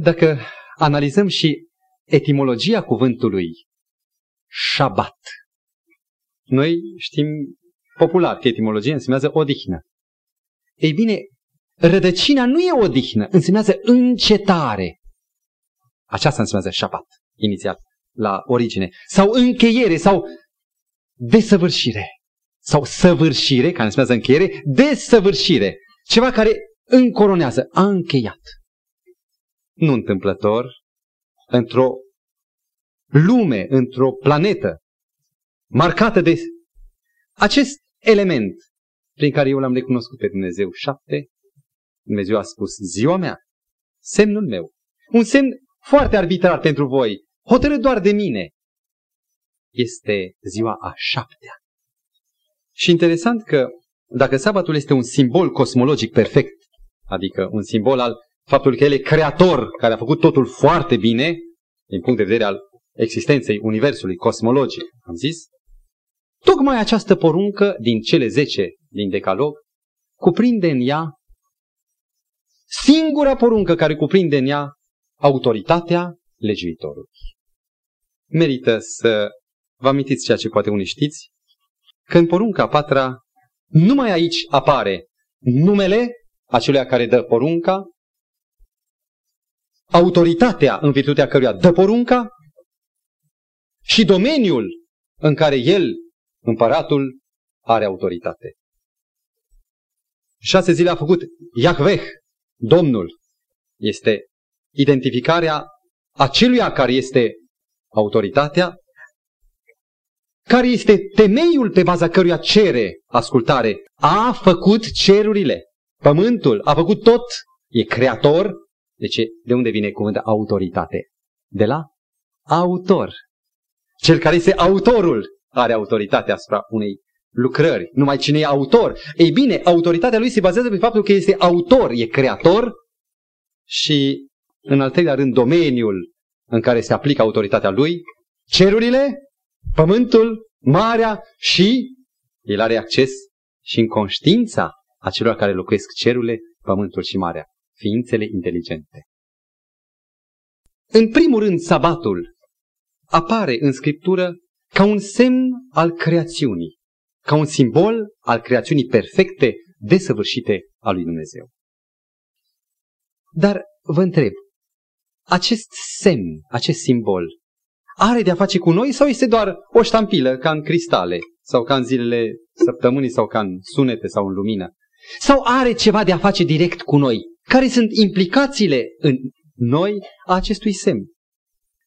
dacă analizăm și etimologia cuvântului șabat, noi știm popular că etimologia însemnează odihnă. Ei bine, rădăcina nu e odihnă, însemnează încetare. Aceasta însemnează șabat, inițial, la origine. Sau încheiere, sau desăvârșire. Sau săvârșire, care însemnează încheiere, desăvârșire. Ceva care încoronează, a încheiat. Nu întâmplător, într-o lume, într-o planetă marcată de acest element prin care eu l-am recunoscut pe Dumnezeu șapte, Dumnezeu a spus ziua mea, semnul meu. Un semn foarte arbitrar pentru voi, hotărât doar de mine. Este ziua a șaptea. Și interesant că dacă sabatul este un simbol cosmologic perfect, adică un simbol al faptului că el e creator, care a făcut totul foarte bine, din punct de vedere al existenței Universului cosmologic, am zis, tocmai această poruncă din cele zece din Decalog cuprinde în ea singura poruncă care cuprinde în ea autoritatea legiuitorului. Merită să vă amintiți ceea ce poate unii știți, că în porunca patra numai aici apare numele acelui care dă porunca, autoritatea în virtutea căruia dă porunca și domeniul în care el, împăratul, are autoritate. Șase zile a făcut Iahveh, Domnul. Este identificarea aceluia care este autoritatea, care este temeiul pe baza căruia cere ascultare. A făcut cerurile, pământul, a făcut tot, e creator, de ce? De unde vine cuvântul autoritate? De la autor. Cel care este autorul are autoritate asupra unei lucrări. Numai cine e autor. Ei bine, autoritatea lui se bazează pe faptul că este autor, e creator și, în al treilea rând, domeniul în care se aplică autoritatea lui, cerurile, pământul, marea și el are acces și în conștiința acelor care locuiesc cerurile, pământul și marea ființele inteligente. În primul rând, sabatul apare în Scriptură ca un semn al creațiunii, ca un simbol al creațiunii perfecte, desăvârșite a lui Dumnezeu. Dar vă întreb, acest semn, acest simbol, are de-a face cu noi sau este doar o ștampilă ca în cristale sau ca în zilele săptămânii sau ca în sunete sau în lumină? Sau are ceva de a face direct cu noi? Care sunt implicațiile în noi a acestui semn?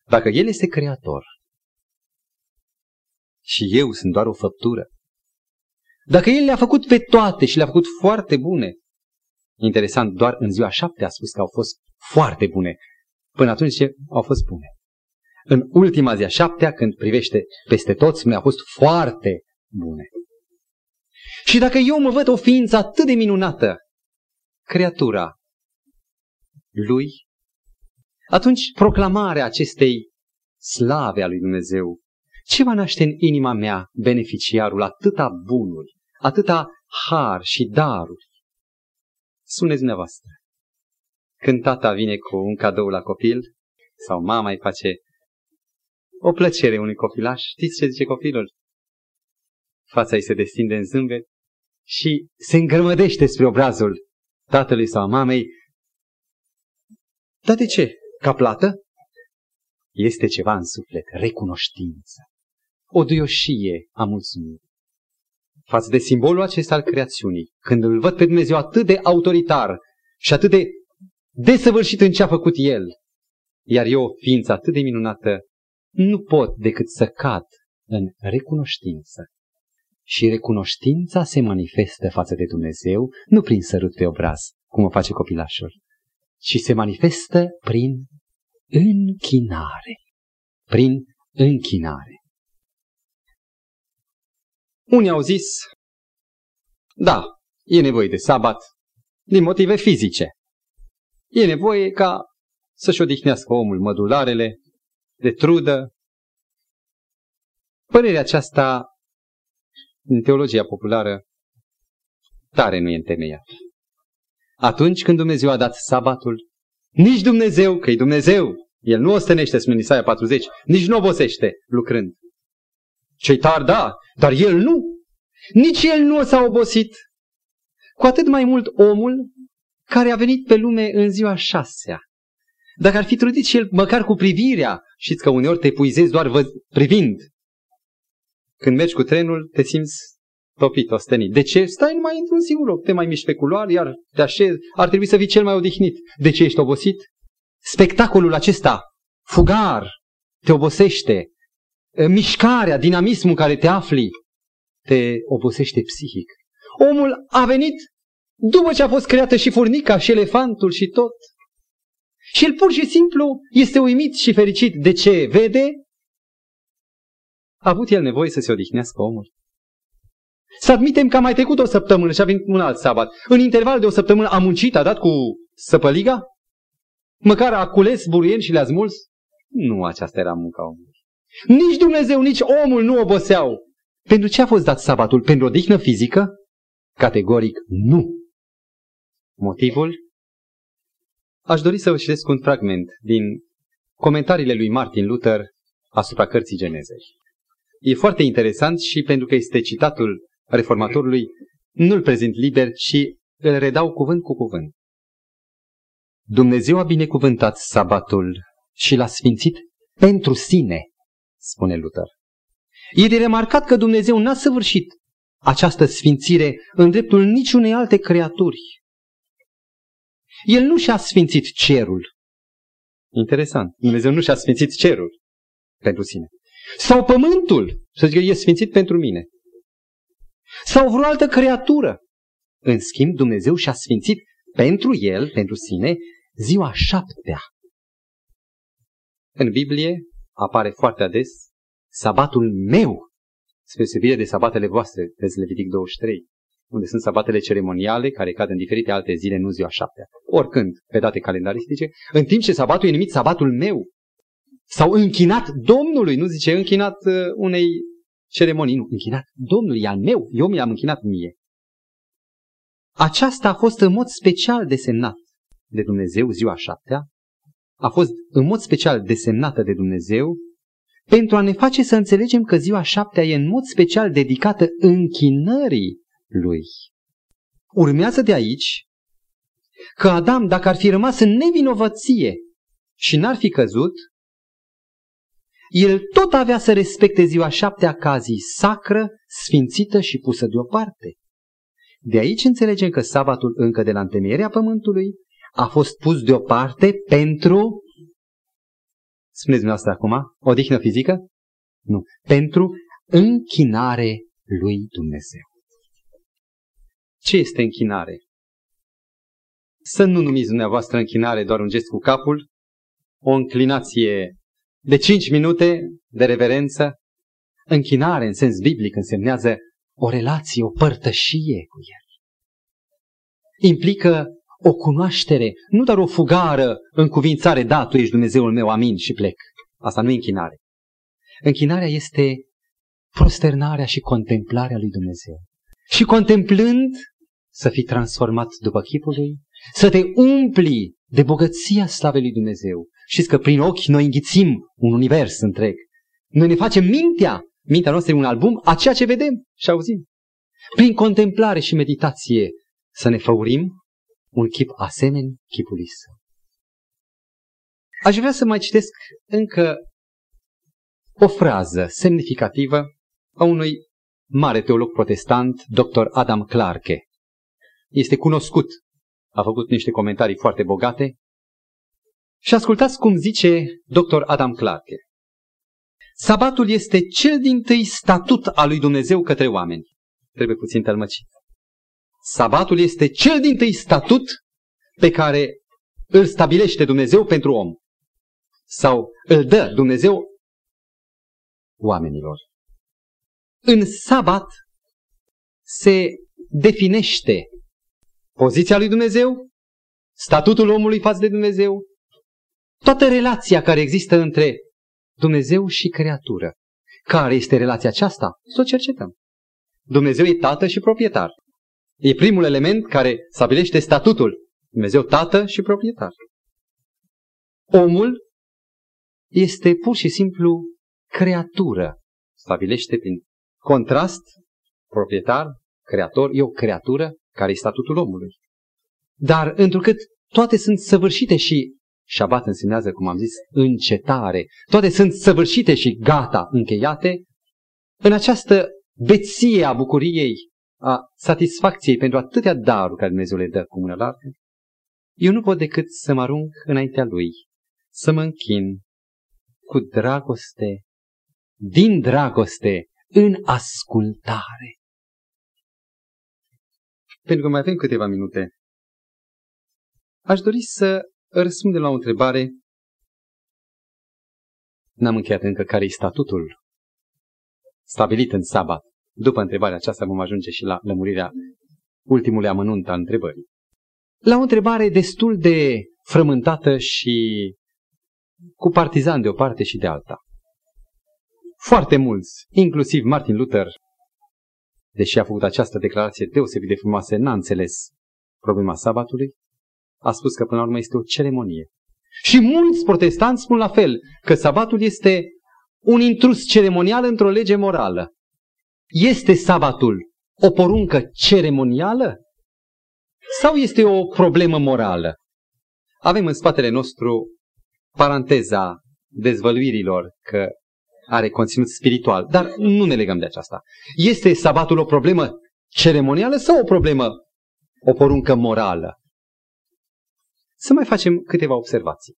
Dacă El este creator și eu sunt doar o făptură, dacă El le-a făcut pe toate și le-a făcut foarte bune, interesant, doar în ziua șapte a spus că au fost foarte bune, până atunci ce au fost bune. În ultima zi a șaptea, când privește peste toți, mi-a fost foarte bune. Și dacă eu mă văd o ființă atât de minunată, creatura lui, atunci proclamarea acestei slave a lui Dumnezeu, ce va naște în inima mea beneficiarul atâta bunuri, atâta har și daruri? Spuneți dumneavoastră. Când tata vine cu un cadou la copil, sau mama îi face o plăcere unui copilaș, știți ce zice copilul? Fața îi se destinde în zâmbet și se îngrămădește spre obrazul tatălui sau mamei. Dar de ce? Ca plată? Este ceva în suflet, recunoștință, o duioșie a mulțumit. Față de simbolul acesta al creațiunii, când îl văd pe Dumnezeu atât de autoritar și atât de desăvârșit în ce a făcut El, iar eu, ființă atât de minunată, nu pot decât să cad în recunoștință și recunoștința se manifestă față de Dumnezeu nu prin sărut pe obraz, cum o face copilașul, ci se manifestă prin închinare. Prin închinare. Unii au zis, da, e nevoie de sabat din motive fizice. E nevoie ca să-și odihnească omul mădularele de trudă. Părerea aceasta în teologia populară tare nu e întemeiat. Atunci când Dumnezeu a dat sabatul, nici Dumnezeu, că e Dumnezeu, El nu ostănește, spune Isaia 40, nici nu obosește lucrând. Cei tari, da, dar El nu. Nici El nu s-a obosit. Cu atât mai mult omul care a venit pe lume în ziua șasea. Dacă ar fi trudit și el măcar cu privirea, știți că uneori te puizezi doar vă, privind, când mergi cu trenul, te simți topit, ostenit. De ce? Stai numai într-un singur loc, te mai miști pe culoar, iar te așezi, ar trebui să fii cel mai odihnit. De ce ești obosit? Spectacolul acesta, fugar, te obosește. Mișcarea, dinamismul care te afli, te obosește psihic. Omul a venit după ce a fost creată și furnica și elefantul și tot. Și el pur și simplu este uimit și fericit. De ce? Vede a avut el nevoie să se odihnească omul? Să admitem că a mai trecut o săptămână și a venit un alt sabat. În interval de o săptămână a muncit, a dat cu săpăliga? Măcar a cules buruieni și le-a smuls? Nu aceasta era munca omului. Nici Dumnezeu, nici omul nu oboseau. Pentru ce a fost dat sabatul? Pentru o dihnă fizică? Categoric nu. Motivul? Aș dori să vă citesc un fragment din comentariile lui Martin Luther asupra cărții Genezei. E foarte interesant și pentru că este citatul reformatorului, nu-l prezint liber, ci îl redau cuvânt cu cuvânt. Dumnezeu a binecuvântat sabatul și l-a sfințit pentru sine, spune Luther. E de remarcat că Dumnezeu n-a săvârșit această sfințire în dreptul niciunei alte creaturi. El nu și-a sfințit cerul. Interesant. Dumnezeu nu și-a sfințit cerul pentru sine. Sau pământul, să zic, e sfințit pentru mine. Sau vreo altă creatură. În schimb, Dumnezeu și-a sfințit pentru el, pentru sine, ziua șaptea. În Biblie apare foarte ades sabatul meu, spre deosebire de sabatele voastre, vezi Levitic 23, unde sunt sabatele ceremoniale care cad în diferite alte zile, nu ziua șaptea. Oricând, pe date calendaristice, în timp ce sabatul e numit sabatul meu, S-au închinat Domnului, nu zice închinat uh, unei ceremonii, nu, închinat Domnului, e al meu, eu mi-am închinat mie. Aceasta a fost în mod special desemnat de Dumnezeu ziua șaptea a fost în mod special desemnată de Dumnezeu pentru a ne face să înțelegem că ziua șaptea e în mod special dedicată închinării lui. Urmează de aici că Adam, dacă ar fi rămas în nevinovăție și n-ar fi căzut, el tot avea să respecte ziua șaptea ca zi sacră, sfințită și pusă deoparte. De aici înțelegem că sabatul încă de la întemeierea pământului a fost pus deoparte pentru, spuneți dumneavoastră acum, odihnă fizică? Nu, pentru închinare lui Dumnezeu. Ce este închinare? Să nu numiți dumneavoastră închinare doar un gest cu capul, o înclinație de 5 minute de reverență. Închinare în sens biblic însemnează o relație, o părtășie cu El. Implică o cunoaștere, nu doar o fugară în cuvințare, da, tu ești Dumnezeul meu, amin, și plec. Asta nu e închinare. Închinarea este prosternarea și contemplarea lui Dumnezeu. Și contemplând, să fii transformat după chipul lui, să te umpli de bogăția slavei lui Dumnezeu. Știți că prin ochi noi înghițim un univers întreg. Noi ne facem mintea, mintea noastră e un album a ceea ce vedem și auzim. Prin contemplare și meditație să ne făurim un chip asemeni chipului său. Aș vrea să mai citesc încă o frază semnificativă a unui mare teolog protestant, dr. Adam Clarke. Este cunoscut, a făcut niște comentarii foarte bogate. Și ascultați cum zice dr. Adam Clarke. Sabatul este cel din tâi statut al lui Dumnezeu către oameni. Trebuie puțin tălmăcit. Sabatul este cel din tâi statut pe care îl stabilește Dumnezeu pentru om. Sau îl dă Dumnezeu oamenilor. În sabat se definește poziția lui Dumnezeu, statutul omului față de Dumnezeu, toată relația care există între Dumnezeu și creatură. Care este relația aceasta? Să o cercetăm. Dumnezeu e tată și proprietar. E primul element care stabilește statutul. Dumnezeu tată și proprietar. Omul este pur și simplu creatură. Stabilește prin contrast, proprietar, creator, e o creatură care e statutul omului. Dar întrucât toate sunt săvârșite și Șabat însemnează, cum am zis, încetare. Toate sunt săvârșite și gata, încheiate. În această beție a bucuriei a satisfacției pentru atâtea daruri care Dumnezeu le dă cu mână largă, eu nu pot decât să mă arunc înaintea Lui, să mă închin cu dragoste, din dragoste, în ascultare. Pentru că mai avem câteva minute. Aș dori să răspundem la o întrebare. N-am încheiat încă care e statutul stabilit în sabat. După întrebarea aceasta vom ajunge și la lămurirea ultimului amănunt al întrebării. La o întrebare destul de frământată și cu partizan de o parte și de alta. Foarte mulți, inclusiv Martin Luther, deși a făcut această declarație deosebit de frumoasă, n-a înțeles problema sabatului, a spus că până la urmă este o ceremonie. Și mulți protestanți spun la fel, că sabatul este un intrus ceremonial într-o lege morală. Este sabatul o poruncă ceremonială sau este o problemă morală? Avem în spatele nostru paranteza dezvăluirilor că are conținut spiritual, dar nu ne legăm de aceasta. Este sabatul o problemă ceremonială sau o problemă, o poruncă morală? Să mai facem câteva observații.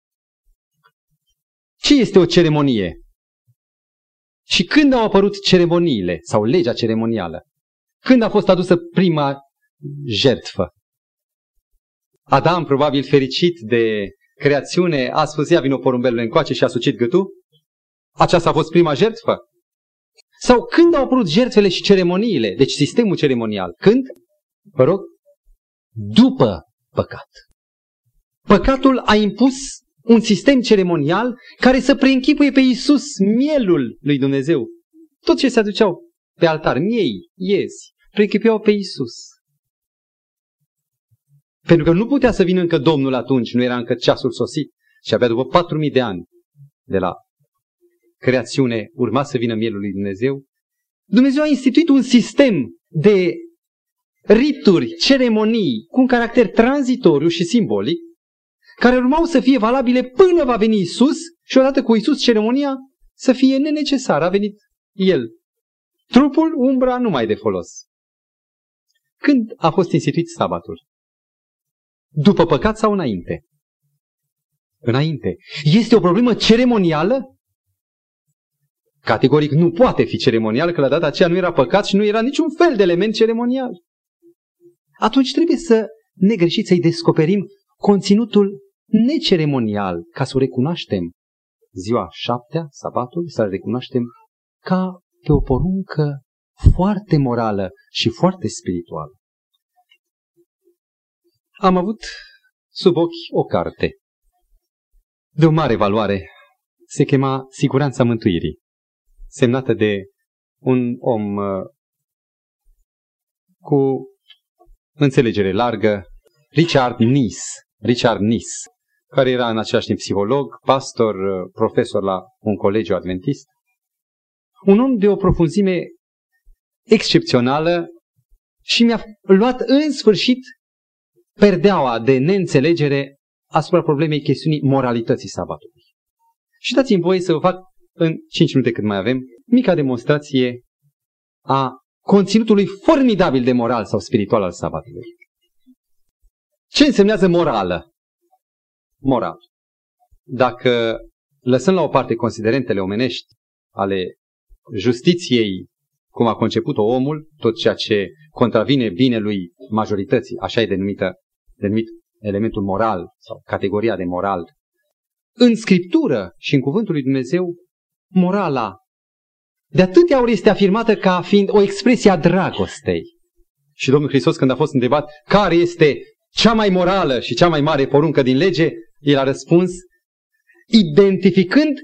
Ce este o ceremonie? Și când au apărut ceremoniile sau legea ceremonială? Când a fost adusă prima jertfă? Adam, probabil fericit de creațiune, a spus, ia vino porumbelul încoace și a sucit gâtul? Aceasta a fost prima jertfă? Sau când au apărut jertfele și ceremoniile? Deci sistemul ceremonial. Când? Vă rog? După păcat. Păcatul a impus un sistem ceremonial care să preînchipuie pe Iisus mielul lui Dumnezeu. Tot ce se aduceau pe altar, miei, iezi, preînchipuiau pe Iisus. Pentru că nu putea să vină încă Domnul atunci, nu era încă ceasul sosit, și abia după patru mii de ani de la creațiune urma să vină mielul lui Dumnezeu, Dumnezeu a instituit un sistem de rituri, ceremonii cu un caracter tranzitoriu și simbolic, care urmau să fie valabile până va veni Isus și odată cu Isus ceremonia să fie nenecesară. A venit El. Trupul, umbra, nu mai de folos. Când a fost instituit sabatul? După păcat sau înainte? Înainte. Este o problemă ceremonială? Categoric nu poate fi ceremonial, că la data aceea nu era păcat și nu era niciun fel de element ceremonial. Atunci trebuie să ne greșit să-i descoperim conținutul neceremonial, ca să o recunoaștem ziua șaptea, sabatul, să-l recunoaștem ca pe o poruncă foarte morală și foarte spirituală. Am avut sub ochi o carte de o mare valoare. Se chema Siguranța Mântuirii, semnată de un om uh, cu înțelegere largă, Richard Nis. Richard Nis, care era în același timp psiholog, pastor, uh, profesor la un colegiu adventist. Un om de o profunzime excepțională și mi-a luat în sfârșit perdeaua de neînțelegere asupra problemei chestiunii moralității sabatului. Și dați-mi voie să vă fac în 5 minute cât mai avem, mica demonstrație a conținutului formidabil de moral sau spiritual al sabatului. Ce însemnează morală? Moral. Dacă lăsăm la o parte considerentele omenești ale justiției, cum a conceput-o omul, tot ceea ce contravine binelui majorității, așa e denumită, denumit elementul moral sau categoria de moral. În Scriptură și în Cuvântul lui Dumnezeu, morala de atâtea ori este afirmată ca fiind o expresie a dragostei. Și Domnul Hristos când a fost întrebat care este cea mai morală și cea mai mare poruncă din lege, el a răspuns identificând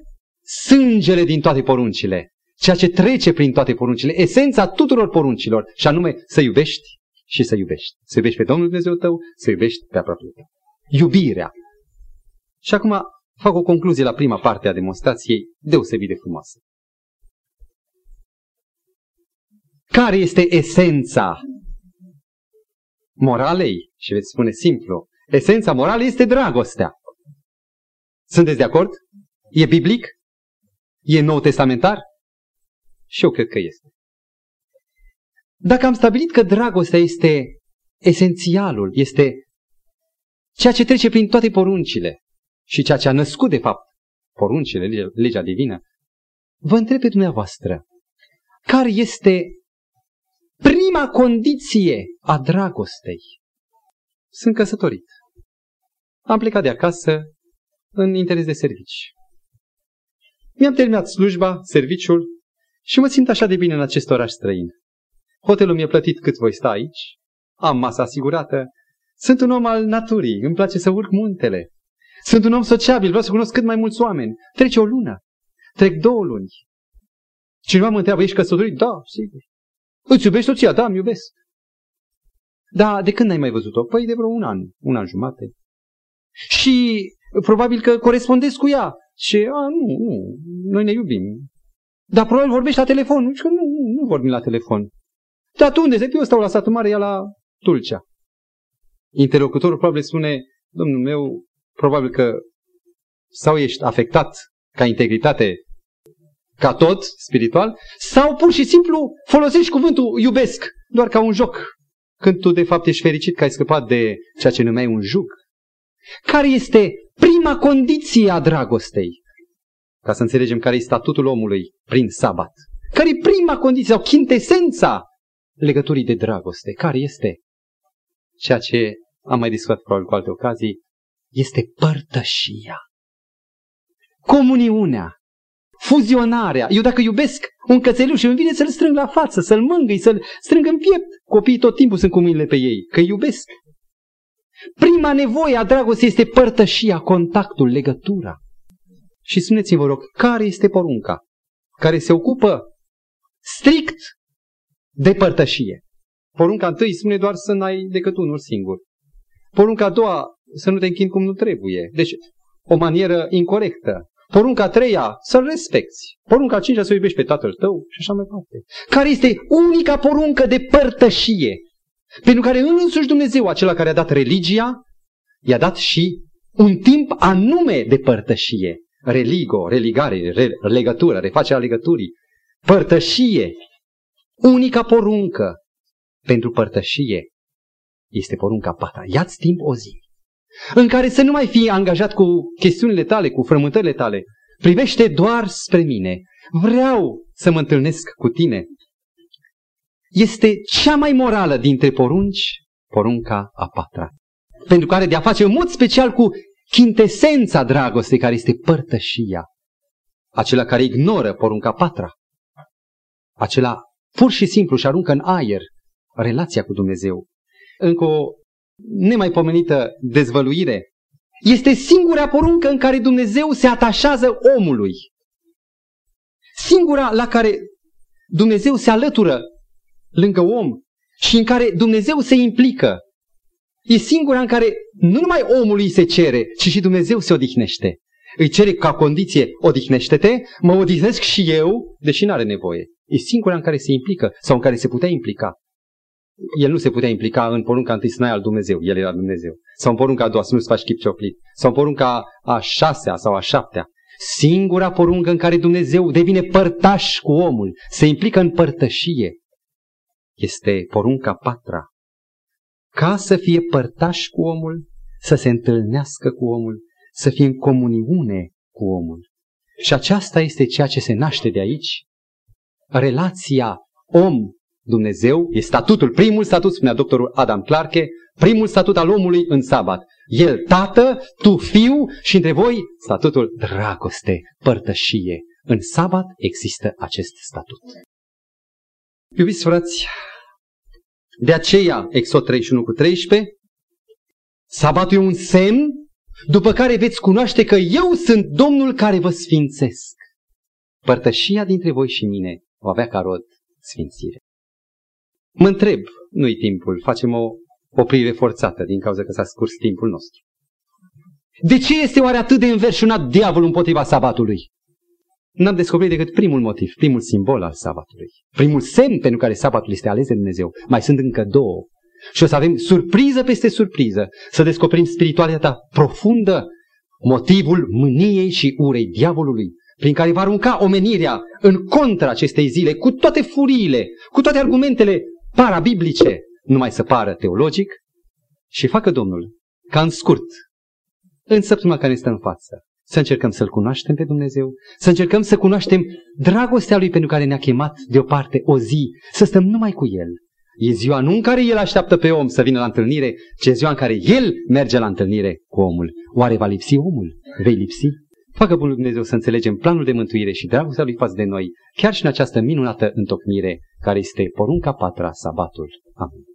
sângele din toate poruncile, ceea ce trece prin toate poruncile, esența tuturor poruncilor, și anume să iubești și să iubești. Să iubești pe Domnul Dumnezeu tău, să iubești pe aproape tău. Iubirea. Și acum fac o concluzie la prima parte a demonstrației deosebit de frumoasă. Care este esența moralei? Și veți spune simplu. Esența moralei este dragostea. Sunteți de acord? E biblic? E nou testamentar? Și eu cred că este. Dacă am stabilit că dragostea este esențialul, este ceea ce trece prin toate poruncile și ceea ce a născut, de fapt, poruncile, legea, legea divină, vă întreb pe dumneavoastră, care este prima condiție a dragostei? Sunt căsătorit. Am plecat de acasă în interes de servici. Mi-am terminat slujba, serviciul și mă simt așa de bine în acest oraș străin. Hotelul mi-e plătit cât voi sta aici, am masa asigurată, sunt un om al naturii, îmi place să urc muntele. Sunt un om sociabil, vreau să cunosc cât mai mulți oameni. Trece o lună, trec două luni. Cineva mă întreabă, ești căsătorit? Da, sigur. Îți iubești soția? Da, îmi iubesc. Da, de când n-ai mai văzut-o? Păi de vreo un an, un an jumate. Și probabil că corespondezi cu ea. Și, a, nu, nu, noi ne iubim. Dar probabil vorbești la telefon. Nu, nu, nu vorbim la telefon. Dar tu unde? Eu stau la satul mare, ea la Tulcea. Interlocutorul probabil spune, domnul meu, probabil că sau ești afectat ca integritate, ca tot spiritual, sau pur și simplu folosești cuvântul iubesc doar ca un joc, când tu de fapt ești fericit că ai scăpat de ceea ce numeai un jug. Care este prima condiție a dragostei? Ca să înțelegem care este statutul omului prin sabat. Care e prima condiție sau chintesența legăturii de dragoste? Care este? Ceea ce am mai discutat probabil cu alte ocazii, este părtășia. Comuniunea, fuzionarea. Eu dacă iubesc un cățeluș și îmi vine să-l strâng la față, să-l mângâi, să-l strâng în piept, copiii tot timpul sunt cu mâinile pe ei, că iubesc. Prima nevoie a dragostei este părtășia, contactul, legătura. Și spuneți-mi, vă rog, care este porunca care se ocupă strict de părtășie? Porunca întâi spune doar să n-ai decât unul singur. Porunca a doua, să nu te închini cum nu trebuie. Deci, o manieră incorrectă. Porunca a treia, să-l respecti. Porunca a cincea, să iubești pe tatăl tău și așa mai departe. Care este unica poruncă de părtășie. Pentru care însuși Dumnezeu, acela care a dat religia, i-a dat și un timp anume de părtășie. Religo, religare, re, legătură, refacerea legăturii. Părtășie. Unica poruncă pentru părtășie este porunca patra. Ia-ți timp o zi în care să nu mai fii angajat cu chestiunile tale, cu frământările tale. Privește doar spre mine. Vreau să mă întâlnesc cu tine. Este cea mai morală dintre porunci, porunca a patra. Pentru care de a face în mod special cu chintesența dragostei care este părtășia. Acela care ignoră porunca patra. Acela pur și simplu și aruncă în aer relația cu Dumnezeu. Încă o nemaipomenită dezvăluire. Este singura poruncă în care Dumnezeu se atașează omului. Singura la care Dumnezeu se alătură lângă om și în care Dumnezeu se implică. E singura în care nu numai omului se cere, ci și Dumnezeu se odihnește. Îi cere ca condiție, odihnește-te, mă odihnesc și eu, deși nu are nevoie. E singura în care se implică sau în care se putea implica el nu se putea implica în porunca întâi să n-ai al Dumnezeu, el era Dumnezeu. Sau în porunca a doua să nu-ți faci chip cioplit. Sau în porunca a șasea sau a șaptea. Singura poruncă în care Dumnezeu devine părtaș cu omul, se implică în părtășie, este porunca patra. Ca să fie părtaș cu omul, să se întâlnească cu omul, să fie în comuniune cu omul. Și aceasta este ceea ce se naște de aici. Relația om Dumnezeu e statutul, primul statut, spunea doctorul Adam Clarke, primul statut al omului în sabat. El tată, tu fiu și între voi statutul dragoste, părtășie. În sabat există acest statut. Iubiți frați, de aceea, Exod 31 cu 13, sabatul e un semn după care veți cunoaște că eu sunt Domnul care vă sfințesc. Părtășia dintre voi și mine o avea ca rod sfințire. Mă întreb, nu-i timpul, facem o oprire forțată din cauza că s-a scurs timpul nostru. De ce este oare atât de înverșunat diavolul împotriva sabatului? N-am descoperit decât primul motiv, primul simbol al sabatului. Primul semn pentru care sabatul este ales de Dumnezeu. Mai sunt încă două. Și o să avem surpriză peste surpriză, să descoperim spiritualitatea profundă, motivul mâniei și urei diavolului, prin care va arunca omenirea în contra acestei zile, cu toate furiile, cu toate argumentele parabiblice, numai să pară teologic, și facă Domnul ca în scurt, în săptămâna care stă în față, să încercăm să-L cunoaștem pe Dumnezeu, să încercăm să cunoaștem dragostea Lui pentru care ne-a chemat deoparte o zi, să stăm numai cu El. E ziua nu în care El așteaptă pe om să vină la întâlnire, ci e ziua în care El merge la întâlnire cu omul. Oare va lipsi omul? Vei lipsi? Facă Bunul Dumnezeu să înțelegem planul de mântuire și dragostea Lui față de noi, chiar și în această minunată întocmire care este porunca patra, sabatul. Amin.